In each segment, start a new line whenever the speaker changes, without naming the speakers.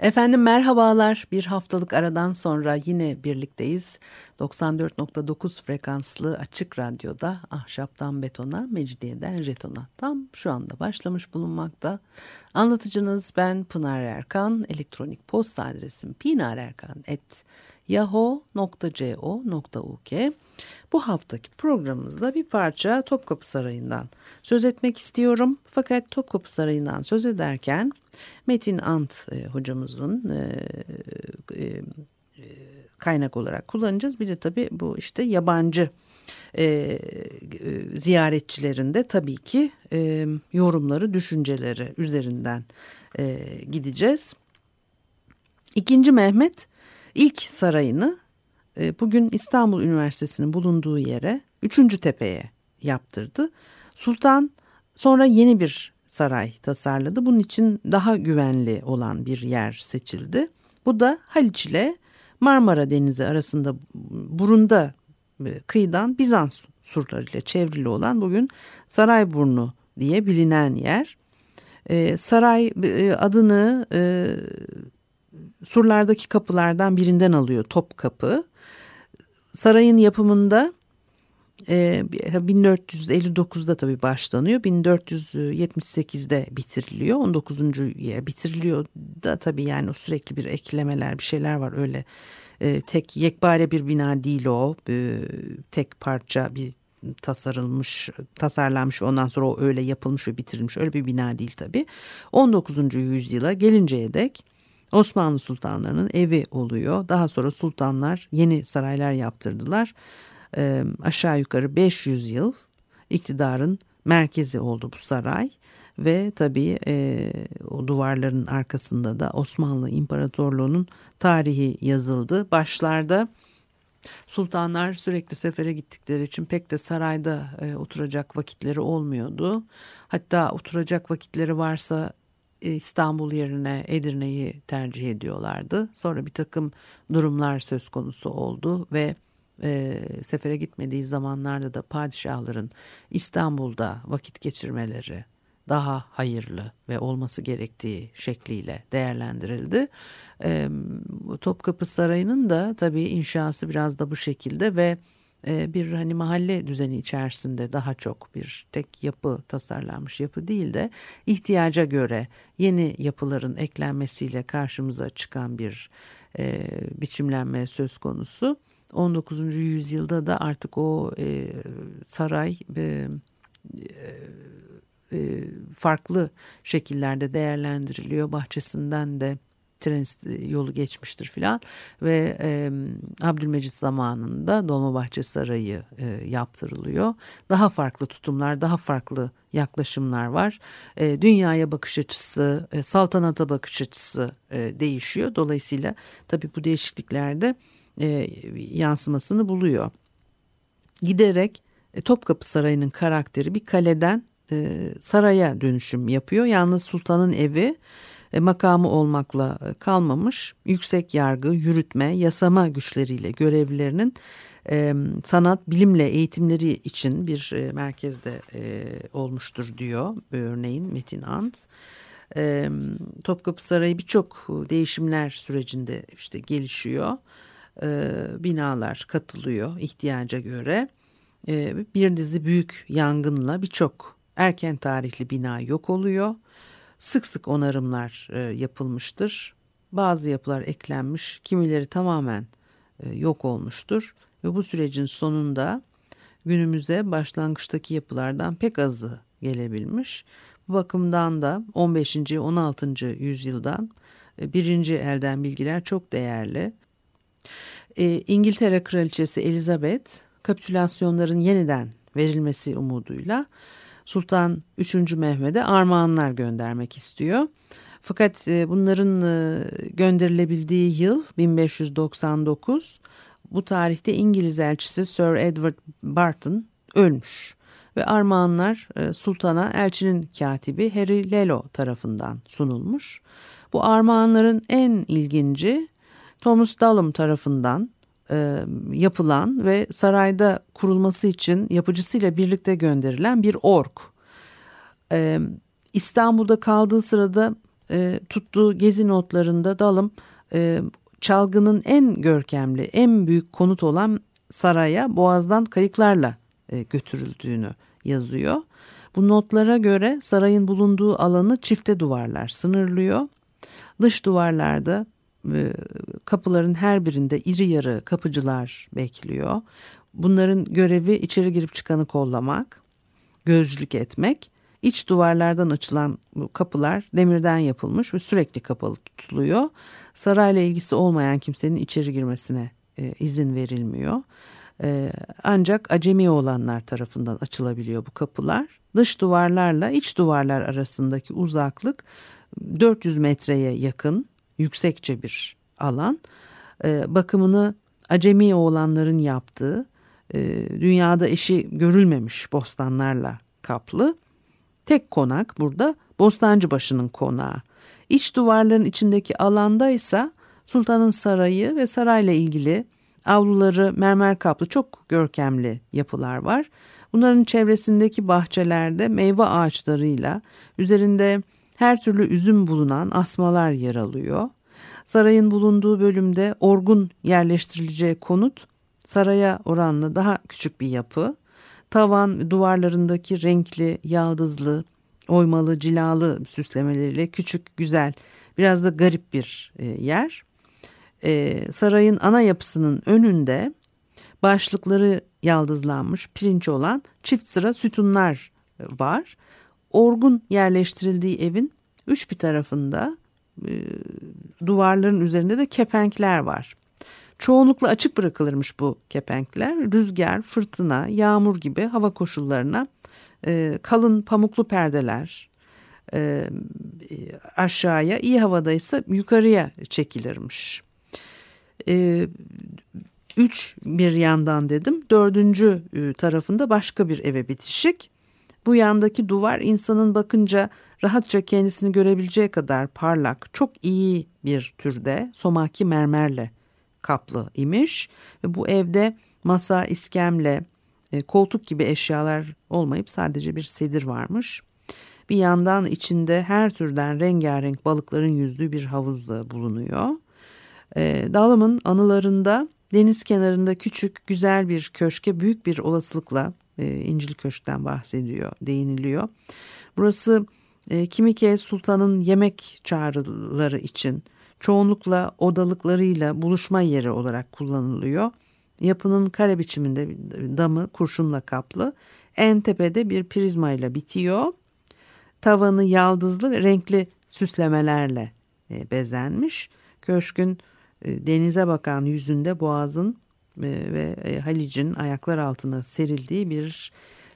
Efendim merhabalar. Bir haftalık aradan sonra yine birlikteyiz. 94.9 frekanslı açık radyoda ahşaptan betona, mecidiyeden jetona tam şu anda başlamış bulunmakta. Anlatıcınız ben Pınar Erkan. Elektronik posta adresim pinarerkan.yahoo.co.uk Bu haftaki programımızda bir parça Topkapı Sarayı'ndan söz etmek istiyorum. Fakat Topkapı Sarayı'ndan söz ederken Metin Ant e, hocamızın e, e, kaynak olarak kullanacağız. Bir de tabii bu işte yabancı e, ziyaretçilerin de tabii ki yorumları, düşünceleri üzerinden gideceğiz. İkinci Mehmet ilk sarayını e, bugün İstanbul Üniversitesi'nin bulunduğu yere Üçüncü Tepe'ye yaptırdı. Sultan sonra yeni bir saray tasarladı. Bunun için daha güvenli olan bir yer seçildi. Bu da Haliç ile Marmara Denizi arasında burunda e, kıyıdan Bizans surlarıyla çevrili olan bugün Sarayburnu diye bilinen yer. Ee, saray e, adını e, surlardaki kapılardan birinden alıyor Topkapı. Sarayın yapımında e, 1459'da tabii başlanıyor. 1478'de bitiriliyor. 19. bitiriliyor da tabii yani o sürekli bir eklemeler bir şeyler var öyle. E, tek yekpare bir bina değil o. E, tek parça bir tasarılmış, tasarlanmış ondan sonra o öyle yapılmış ve bitirilmiş öyle bir bina değil tabii. 19. yüzyıla gelinceye dek Osmanlı sultanlarının evi oluyor. Daha sonra sultanlar yeni saraylar yaptırdılar e, aşağı yukarı 500 yıl iktidarın merkezi oldu bu saray ve tabii e, o duvarların arkasında da Osmanlı İmparatorluğu'nun tarihi yazıldı. Başlarda sultanlar sürekli sefere gittikleri için pek de sarayda e, oturacak vakitleri olmuyordu. Hatta oturacak vakitleri varsa İstanbul yerine Edirne'yi tercih ediyorlardı. Sonra bir takım durumlar söz konusu oldu ve e, sefere gitmediği zamanlarda da padişahların İstanbul'da vakit geçirmeleri daha hayırlı ve olması gerektiği şekliyle değerlendirildi. E, Topkapı Sarayı'nın da tabii inşası biraz da bu şekilde ve bir hani mahalle düzeni içerisinde daha çok bir tek yapı tasarlanmış yapı değil de ihtiyaca göre yeni yapıların eklenmesiyle karşımıza çıkan bir e, biçimlenme söz konusu. 19. yüzyılda da artık o e, saray e, e, farklı şekillerde değerlendiriliyor. Bahçesinden de tren yolu geçmiştir filan ve e, Abdülmecit zamanında Dolmabahçe Sarayı e, yaptırılıyor. Daha farklı tutumlar, daha farklı yaklaşımlar var. E, dünyaya bakış açısı, e, saltanata bakış açısı e, değişiyor. Dolayısıyla tabii bu değişikliklerde e, yansımasını buluyor. Giderek e, Topkapı Sarayı'nın karakteri bir kaleden e, saraya dönüşüm yapıyor. Yalnız sultanın evi makamı olmakla e, kalmamış. Yüksek yargı, yürütme, yasama güçleriyle görevlilerinin e, sanat, bilimle eğitimleri için bir e, merkezde e, olmuştur diyor örneğin Metin Ant. E, Topkapı Sarayı birçok değişimler sürecinde işte gelişiyor e, binalar katılıyor ihtiyaca göre. E, bir dizi büyük yangınla birçok erken tarihli bina yok oluyor. Sık sık onarımlar e, yapılmıştır. Bazı yapılar eklenmiş, kimileri tamamen e, yok olmuştur. Ve bu sürecin sonunda günümüze başlangıçtaki yapılardan pek azı gelebilmiş. Bu bakımdan da 15. 16. yüzyıldan e, birinci elden bilgiler çok değerli. E, İngiltere Kraliçesi Elizabeth kapitülasyonların yeniden verilmesi umuduyla Sultan 3. Mehmet'e armağanlar göndermek istiyor. Fakat e, bunların e, gönderilebildiği yıl 1599 bu tarihte İngiliz elçisi Sir Edward Barton ölmüş ve armağanlar e, sultana elçinin katibi Harry Lelo tarafından sunulmuş. Bu armağanların en ilginci Thomas Dallam tarafından e, yapılan ve sarayda kurulması için yapıcısıyla birlikte gönderilen bir ork. E, İstanbul'da kaldığı sırada e, tuttuğu gezi notlarında Dalım e, çalgının en görkemli, en büyük konut olan saraya boğazdan kayıklarla götürüldüğünü yazıyor. Bu notlara göre sarayın bulunduğu alanı çifte duvarlar sınırlıyor. Dış duvarlarda kapıların her birinde iri yarı kapıcılar bekliyor. Bunların görevi içeri girip çıkanı kollamak, gözcülük etmek. İç duvarlardan açılan kapılar demirden yapılmış ve sürekli kapalı tutuluyor. Sarayla ilgisi olmayan kimsenin içeri girmesine e, izin verilmiyor. E, ancak acemi olanlar tarafından açılabiliyor bu kapılar. Dış duvarlarla iç duvarlar arasındaki uzaklık 400 metreye yakın yüksekçe bir alan. E, bakımını acemi oğlanların yaptığı e, dünyada eşi görülmemiş bostanlarla kaplı. Tek konak burada Bostancıbaşı'nın konağı. İç duvarların içindeki alanda ise sultanın sarayı ve sarayla ilgili avluları mermer kaplı çok görkemli yapılar var. Bunların çevresindeki bahçelerde meyve ağaçlarıyla üzerinde her türlü üzüm bulunan asmalar yer alıyor. Sarayın bulunduğu bölümde orgun yerleştirileceği konut saraya oranla daha küçük bir yapı. Tavan duvarlarındaki renkli, yaldızlı, oymalı, cilalı süslemeleriyle küçük, güzel, biraz da garip bir e, yer. E, sarayın ana yapısının önünde başlıkları yaldızlanmış pirinç olan çift sıra sütunlar var. Orgun yerleştirildiği evin üç bir tarafında e, duvarların üzerinde de kepenkler var. Çoğunlukla açık bırakılırmış bu kepenkler. Rüzgar, fırtına, yağmur gibi hava koşullarına e, kalın pamuklu perdeler e, aşağıya, iyi havadaysa yukarıya çekilirmiş. E, üç bir yandan dedim, dördüncü e, tarafında başka bir eve bitişik. Bu yandaki duvar insanın bakınca rahatça kendisini görebileceği kadar parlak, çok iyi bir türde somaki mermerle kaplı imiş. Ve bu evde masa, iskemle, e, koltuk gibi eşyalar olmayıp sadece bir sedir varmış. Bir yandan içinde her türden rengarenk balıkların yüzdüğü bir havuz da bulunuyor. E, Dalım'ın anılarında deniz kenarında küçük güzel bir köşke büyük bir olasılıkla e, İncil Köşk'ten bahsediyor, değiniliyor. Burası e, kimi kez sultanın yemek çağrıları için çoğunlukla odalıklarıyla buluşma yeri olarak kullanılıyor. Yapının kare biçiminde damı kurşunla kaplı. En tepede bir prizma ile bitiyor. Tavanı yaldızlı ve renkli süslemelerle e, bezenmiş. Köşkün e, denize bakan yüzünde boğazın ve e, Halic'in ayaklar altına serildiği bir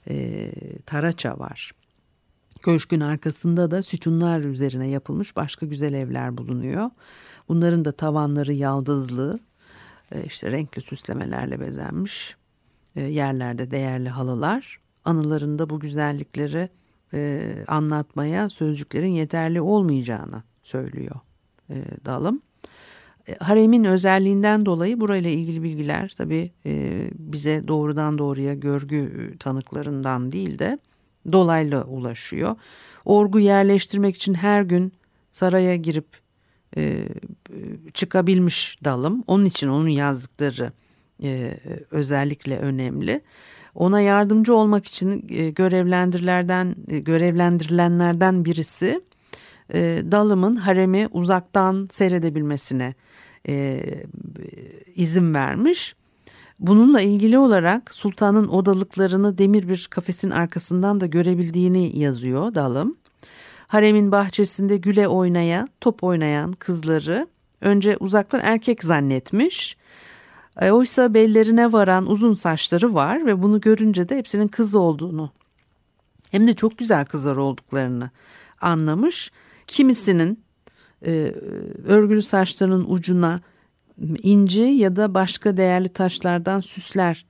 e, taraça var. Köşkün arkasında da sütunlar üzerine yapılmış başka güzel evler bulunuyor. Bunların da tavanları yaldızlı, e, işte renkli süslemelerle bezenmiş. Yerlerde değerli halılar. Anılarında bu güzellikleri anlatmaya sözcüklerin yeterli olmayacağını söylüyor Dalım. Haremin özelliğinden dolayı burayla ilgili bilgiler tabii bize doğrudan doğruya görgü tanıklarından değil de dolaylı ulaşıyor. Orgu yerleştirmek için her gün saraya girip e, çıkabilmiş dalım. Onun için onun yazdıkları e, özellikle önemli. Ona yardımcı olmak için e, görevlendirilerden e, görevlendirilenlerden birisi e, dalımın haremi uzaktan seyredebilmesine e, izin vermiş. Bununla ilgili olarak sultanın odalıklarını demir bir kafesin arkasından da görebildiğini yazıyor Dalım. Haremin bahçesinde güle oynaya, top oynayan kızları önce uzaktan erkek zannetmiş. E, oysa bellerine varan uzun saçları var ve bunu görünce de hepsinin kız olduğunu hem de çok güzel kızlar olduklarını anlamış. Kimisinin e, örgülü saçlarının ucuna inci ya da başka değerli taşlardan süsler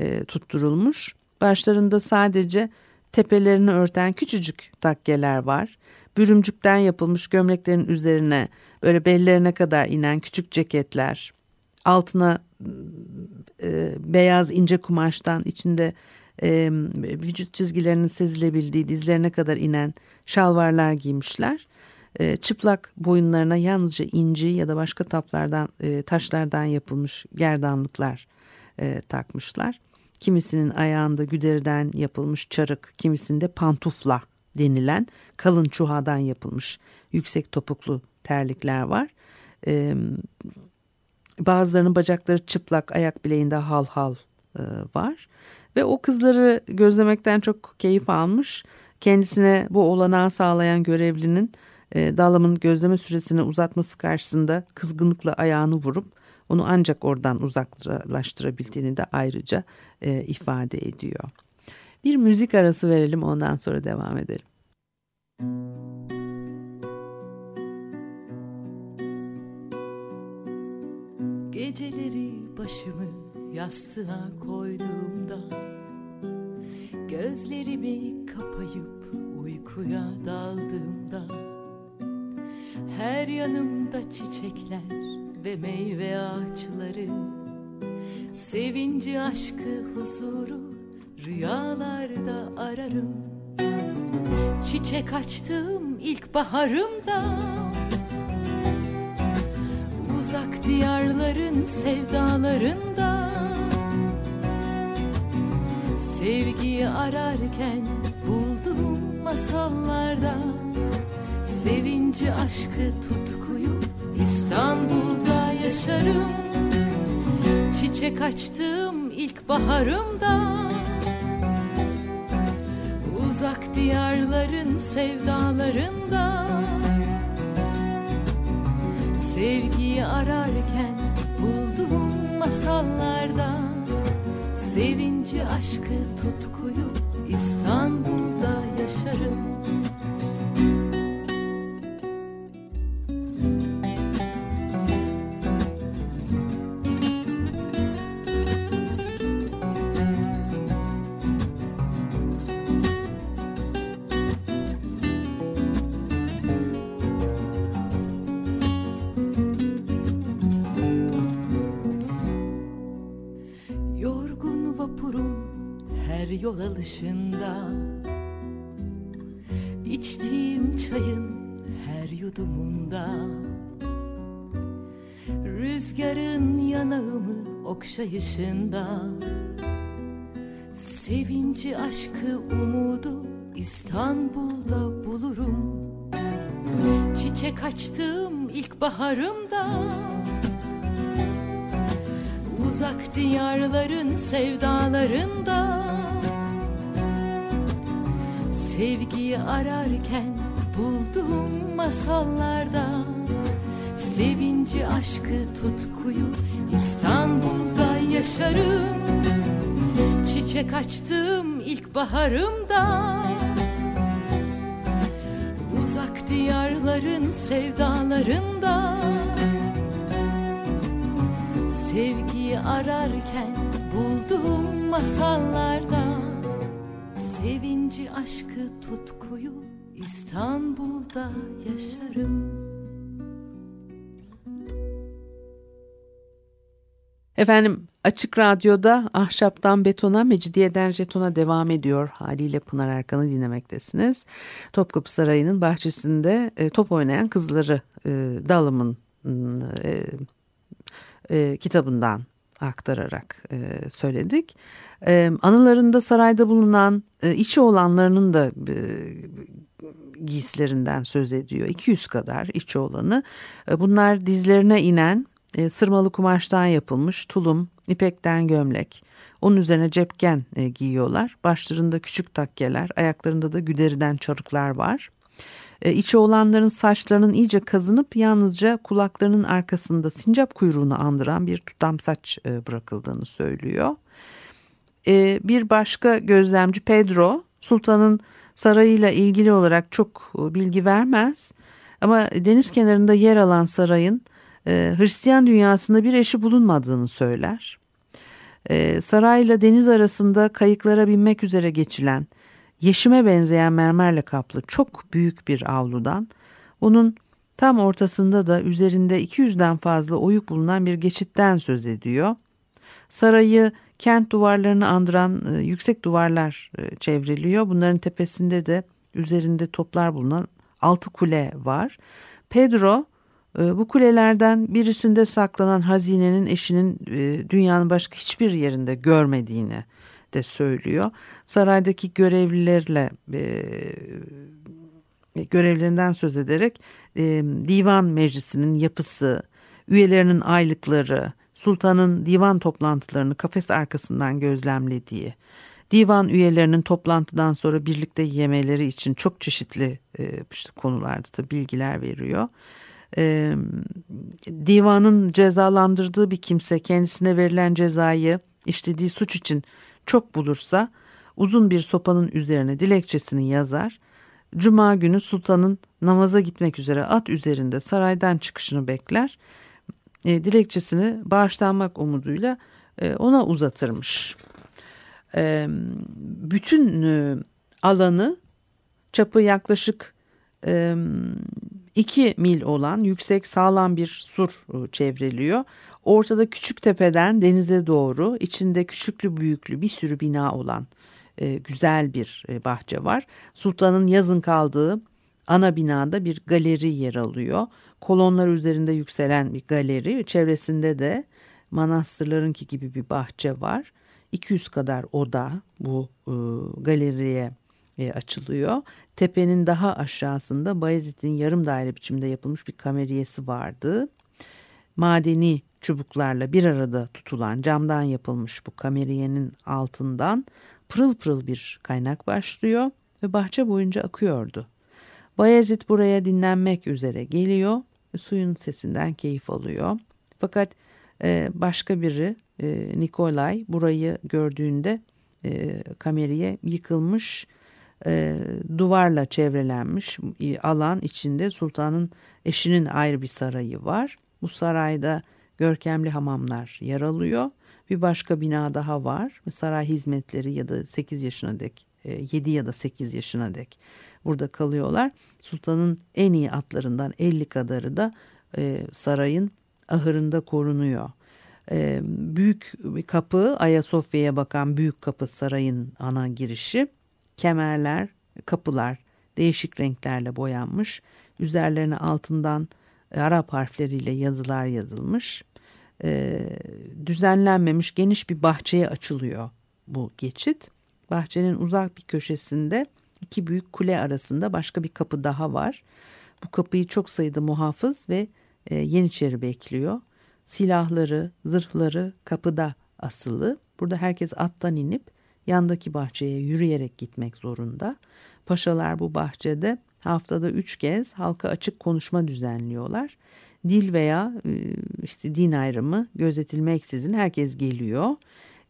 e, tutturulmuş. Başlarında sadece tepelerini örten küçücük takkeler var. Bürümcükten yapılmış gömleklerin üzerine böyle bellerine kadar inen küçük ceketler. Altına e, beyaz ince kumaştan içinde e, vücut çizgilerinin sezilebildiği dizlerine kadar inen şalvarlar giymişler. E, çıplak boyunlarına yalnızca inci ya da başka taplardan e, taşlardan yapılmış gerdanlıklar e, takmışlar. Kimisinin ayağında güderiden yapılmış çarık, kimisinde pantufla denilen kalın çuhadan yapılmış yüksek topuklu terlikler var. Bazılarının bacakları çıplak, ayak bileğinde hal hal var. Ve o kızları gözlemekten çok keyif almış. Kendisine bu olanağı sağlayan görevlinin e, Dağlam'ın gözleme süresini uzatması karşısında kızgınlıkla ayağını vurup onu ancak oradan uzaklaştırabildiğini de ayrıca e, ifade ediyor. Bir müzik arası verelim ondan sonra devam edelim.
Geceleri başımı yastığa koyduğumda Gözlerimi kapayıp uykuya daldığımda Her yanımda çiçekler ve meyve ağaçları. Sevinci, aşkı, huzuru rüyalarda ararım. Çiçek açtığım ilk baharımda. Uzak diyarların sevdalarında. Sevgiyi ararken buldum masallarda Sevinci, aşkı, tutkuyu İstanbul'da yaşarım. Çiçek açtığım ilk baharımda. Uzak diyarların sevdalarında. Sevgiyi ararken buldum masallarda Sevinci, aşkı, tutkuyu İstanbul'da yaşarım alışında. İçtiğim çayın her yudumunda. Rüzgarın yanağımı okşayışında. Sevinci, aşkı, umudu İstanbul'da bulurum. Çiçek açtığım ilk baharımda Uzak diyarların sevdalarında Sevgiyi ararken buldum masallarda Sevinci, aşkı, tutkuyu İstanbul'da yaşarım. Çiçek açtım ilk baharımda Uzak diyarların sevdalarında Sevgiyi ararken buldum masallarda Sevinci, aşkı, tutkuyu İstanbul'da yaşarım.
Efendim Açık Radyo'da Ahşaptan Betona, Mecidiyeden Jeton'a devam ediyor. Haliyle Pınar Erkan'ı dinlemektesiniz. Topkapı Sarayı'nın bahçesinde e, top oynayan kızları e, Dalım'ın e, e, kitabından aktararak e, söyledik. E, anılarında sarayda bulunan e, içi olanlarının da giysilerinden söz ediyor. 200 kadar içi olanı. Bunlar dizlerine inen sırmalı kumaştan yapılmış tulum, ipekten gömlek. Onun üzerine cepken giyiyorlar. Başlarında küçük takkeler, ayaklarında da güderiden çarıklar var. E, olanların saçlarının iyice kazınıp yalnızca kulaklarının arkasında sincap kuyruğunu andıran bir tutam saç bırakıldığını söylüyor. E, bir başka gözlemci Pedro sultanın sarayıyla ilgili olarak çok bilgi vermez ama deniz kenarında yer alan sarayın e, Hristiyan dünyasında bir eşi bulunmadığını söyler. E, sarayla deniz arasında kayıklara binmek üzere geçilen yeşime benzeyen mermerle kaplı çok büyük bir avludan onun tam ortasında da üzerinde 200'den fazla oyuk bulunan bir geçitten söz ediyor. Sarayı kent duvarlarını andıran e, yüksek duvarlar e, çevriliyor. Bunların tepesinde de üzerinde toplar bulunan altı kule var. Pedro e, bu kulelerden birisinde saklanan hazinenin eşinin dünyanın başka hiçbir yerinde görmediğini de söylüyor. Saraydaki görevlilerle görevlerinden söz ederek divan meclisinin yapısı, üyelerinin aylıkları, sultanın divan toplantılarını kafes arkasından gözlemlediği, divan üyelerinin toplantıdan sonra birlikte yemeleri için çok çeşitli işte konularda da bilgiler veriyor e, divanın cezalandırdığı bir kimse kendisine verilen cezayı işlediği suç için çok bulursa uzun bir sopanın üzerine dilekçesini yazar. Cuma günü sultanın namaza gitmek üzere at üzerinde saraydan çıkışını bekler. E, dilekçesini bağışlanmak umuduyla e, ona uzatırmış. E, bütün e, alanı çapı yaklaşık 2 mil olan yüksek sağlam bir sur e, çevreliyor. Ortada küçük tepeden denize doğru içinde küçüklü büyüklü bir sürü bina olan e, güzel bir e, bahçe var. Sultanın yazın kaldığı ana binada bir galeri yer alıyor. Kolonlar üzerinde yükselen bir galeri çevresinde de manastırlarınki gibi bir bahçe var. 200 kadar oda bu e, galeriye e, açılıyor. Tepenin daha aşağısında Bayezid'in yarım daire biçimde yapılmış bir kameriyesi vardı. Madeni çubuklarla bir arada tutulan camdan yapılmış bu kameriyenin altından pırıl pırıl bir kaynak başlıyor ve bahçe boyunca akıyordu. Bayezid buraya dinlenmek üzere geliyor suyun sesinden keyif alıyor. Fakat e, başka biri e, Nikolay burayı gördüğünde e, kameriye yıkılmış e, duvarla çevrelenmiş alan içinde sultanın eşinin ayrı bir sarayı var. Bu sarayda görkemli hamamlar yer alıyor. Bir başka bina daha var. Saray hizmetleri ya da 8 yaşına dek, 7 e, ya da 8 yaşına dek burada kalıyorlar. Sultanın en iyi atlarından 50 kadarı da e, sarayın ahırında korunuyor. E, büyük kapı Ayasofya'ya bakan büyük kapı sarayın ana girişi kemerler, kapılar değişik renklerle boyanmış. Üzerlerine altından e, Arap harfleriyle yazılar yazılmış. E, düzenlenmemiş geniş bir bahçeye açılıyor bu geçit. Bahçenin uzak bir köşesinde iki büyük kule arasında başka bir kapı daha var. Bu kapıyı çok sayıda muhafız ve e, yeniçeri bekliyor. Silahları, zırhları kapıda asılı. Burada herkes attan inip yandaki bahçeye yürüyerek gitmek zorunda. Paşalar bu bahçede haftada üç kez halka açık konuşma düzenliyorlar. Dil veya e, işte din ayrımı gözetilmeksizin herkes geliyor.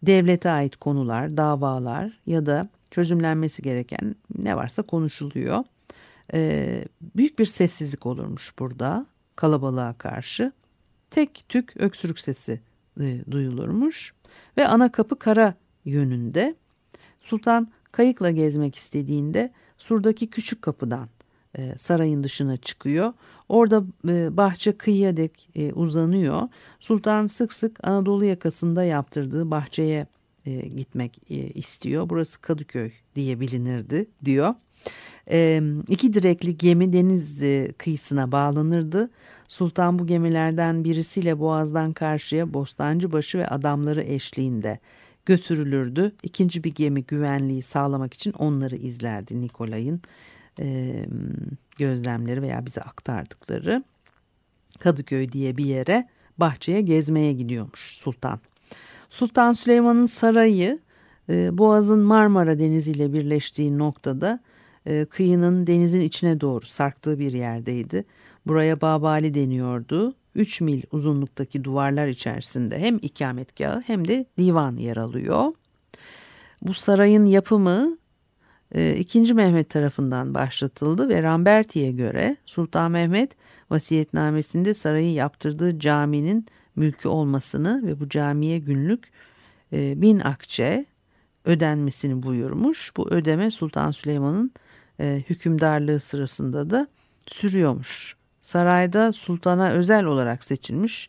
Devlete ait konular, davalar ya da çözümlenmesi gereken ne varsa konuşuluyor. Ee, büyük bir sessizlik olurmuş burada kalabalığa karşı. Tek tük öksürük sesi e, duyulurmuş ve ana kapı kara yönünde. Sultan kayıkla gezmek istediğinde surdaki küçük kapıdan e, sarayın dışına çıkıyor. Orada e, bahçe kıyıya dek e, uzanıyor. Sultan sık sık Anadolu yakasında yaptırdığı bahçeye e, gitmek e, istiyor. Burası Kadıköy diye bilinirdi diyor. E, iki direkli gemi deniz e, kıyısına bağlanırdı. Sultan bu gemilerden birisiyle boğazdan karşıya Bostancıbaşı ve adamları eşliğinde götürülürdü. İkinci bir gemi güvenliği sağlamak için onları izlerdi Nikolay'ın e, gözlemleri veya bize aktardıkları. Kadıköy diye bir yere bahçeye gezmeye gidiyormuş sultan. Sultan Süleyman'ın sarayı e, Boğaz'ın Marmara Denizi ile birleştiği noktada e, kıyının denizin içine doğru sarktığı bir yerdeydi. Buraya Babali deniyordu. 3 mil uzunluktaki duvarlar içerisinde hem ikametgahı hem de divan yer alıyor. Bu sarayın yapımı e, 2. Mehmet tarafından başlatıldı ve Ramberti'ye göre Sultan Mehmet vasiyetnamesinde sarayı yaptırdığı caminin mülkü olmasını ve bu camiye günlük e, bin akçe ödenmesini buyurmuş. Bu ödeme Sultan Süleyman'ın e, hükümdarlığı sırasında da sürüyormuş. Sarayda sultana özel olarak seçilmiş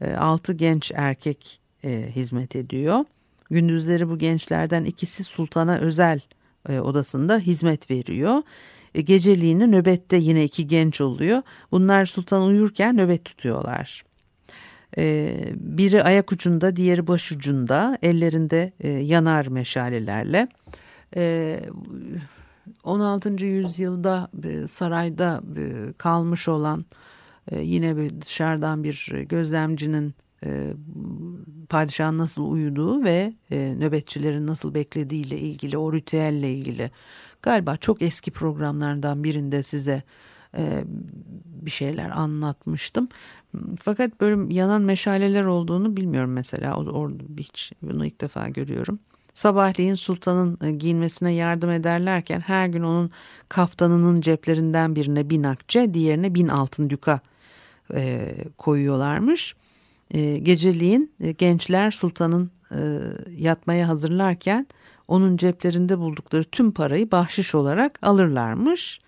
e, 6 genç erkek e, hizmet ediyor. Gündüzleri bu gençlerden ikisi sultana özel odasında hizmet veriyor. E, geceliğini nöbette yine iki genç oluyor. Bunlar sultan uyurken nöbet tutuyorlar. E, biri ayak ucunda, diğeri baş ucunda, ellerinde e, yanar meşalelerle. E, 16. yüzyılda e, sarayda e, kalmış olan yine bir dışarıdan bir gözlemcinin e, padişahın nasıl uyuduğu ve nöbetçilerin nasıl beklediğiyle ilgili o ritüelle ilgili galiba çok eski programlardan birinde size bir şeyler anlatmıştım. Fakat böyle yanan meşaleler olduğunu bilmiyorum mesela. Orada hiç bunu ilk defa görüyorum. Sabahleyin sultanın e, giyinmesine yardım ederlerken her gün onun kaftanının ceplerinden birine bin akçe diğerine bin altın düka e, koyuyorlarmış. E, geceliğin e, gençler sultanın e, yatmaya hazırlarken onun ceplerinde buldukları tüm parayı bahşiş olarak alırlarmış.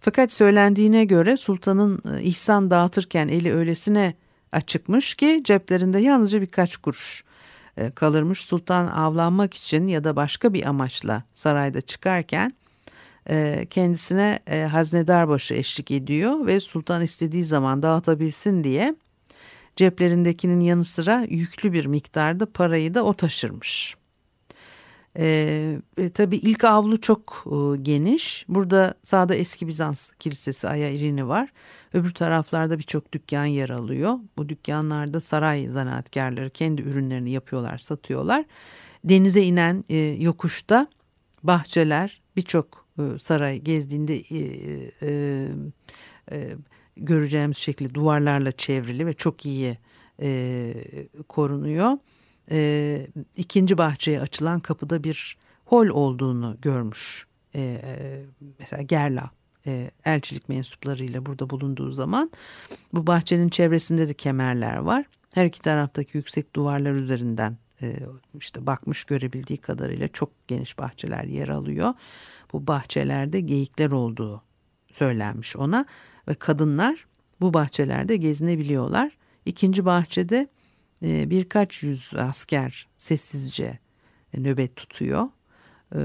Fakat söylendiğine göre sultanın e, ihsan dağıtırken eli öylesine açıkmış ki ceplerinde yalnızca birkaç kuruş e, kalırmış. Sultan avlanmak için ya da başka bir amaçla sarayda çıkarken e, kendisine e, haznedar başı eşlik ediyor ve sultan istediği zaman dağıtabilsin diye ceplerindekinin yanı sıra yüklü bir miktarda parayı da o taşırmış. Ee, e, tabii ilk avlu çok e, geniş. Burada sağda eski Bizans kilisesi Aya İrini var. Öbür taraflarda birçok dükkan yer alıyor. Bu dükkanlarda saray zanaatkarları kendi ürünlerini yapıyorlar, satıyorlar. Denize inen e, yokuşta bahçeler birçok e, saray gezdiğinde e, e, e, göreceğimiz şekilde duvarlarla çevrili ve çok iyi e, korunuyor. E, ikinci bahçeye açılan kapıda bir hol olduğunu görmüş. E, e, mesela Gerla e, elçilik mensuplarıyla burada bulunduğu zaman bu bahçenin çevresinde de kemerler var. Her iki taraftaki yüksek duvarlar üzerinden e, işte bakmış görebildiği kadarıyla çok geniş bahçeler yer alıyor. Bu bahçelerde geyikler olduğu söylenmiş ona ve kadınlar bu bahçelerde gezinebiliyorlar. İkinci bahçede birkaç yüz asker sessizce nöbet tutuyor. E,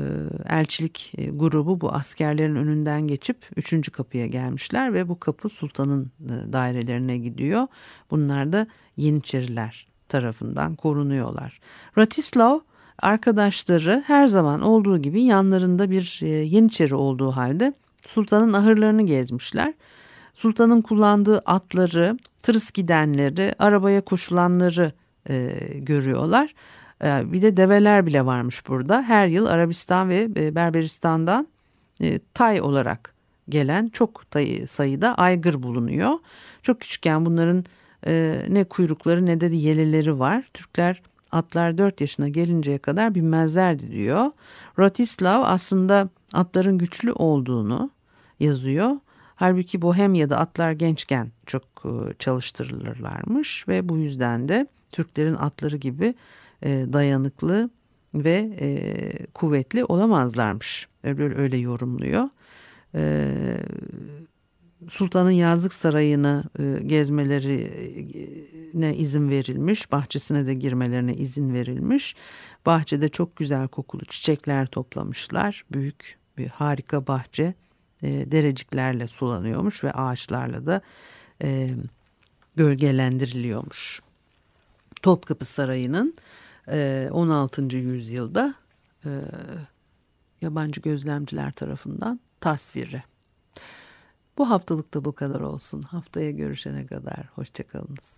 elçilik e, grubu bu askerlerin önünden geçip üçüncü kapıya gelmişler ve bu kapı sultanın dairelerine gidiyor. Bunlar da Yeniçeriler tarafından korunuyorlar. Ratislav arkadaşları her zaman olduğu gibi yanlarında bir Yeniçeri olduğu halde sultanın ahırlarını gezmişler. Sultanın kullandığı atları, tırıs gidenleri, arabaya koşulanları e, görüyorlar. E, bir de develer bile varmış burada. Her yıl Arabistan ve e, Berberistan'dan e, tay olarak gelen çok sayıda aygır bulunuyor. Çok küçükken bunların e, ne kuyrukları ne de yeleleri var. Türkler atlar 4 yaşına gelinceye kadar binmezlerdi diyor. Ratislav aslında atların güçlü olduğunu yazıyor. Halbuki Bohemya'da atlar gençken çok e, çalıştırılırlarmış ve bu yüzden de Türklerin atları gibi e, dayanıklı ve e, kuvvetli olamazlarmış. Öyle, öyle yorumluyor. Sultanın yazlık sarayını gezmelerine izin verilmiş, bahçesine de girmelerine izin verilmiş. Bahçede çok güzel kokulu çiçekler toplamışlar. Büyük bir harika bahçe e, dereciklerle sulanıyormuş ve ağaçlarla da e, gölgelendiriliyormuş. Topkapı Sarayı'nın e, 16. yüzyılda e, yabancı gözlemciler tarafından tasviri. Bu haftalık da bu kadar olsun. Haftaya görüşene kadar hoşçakalınız.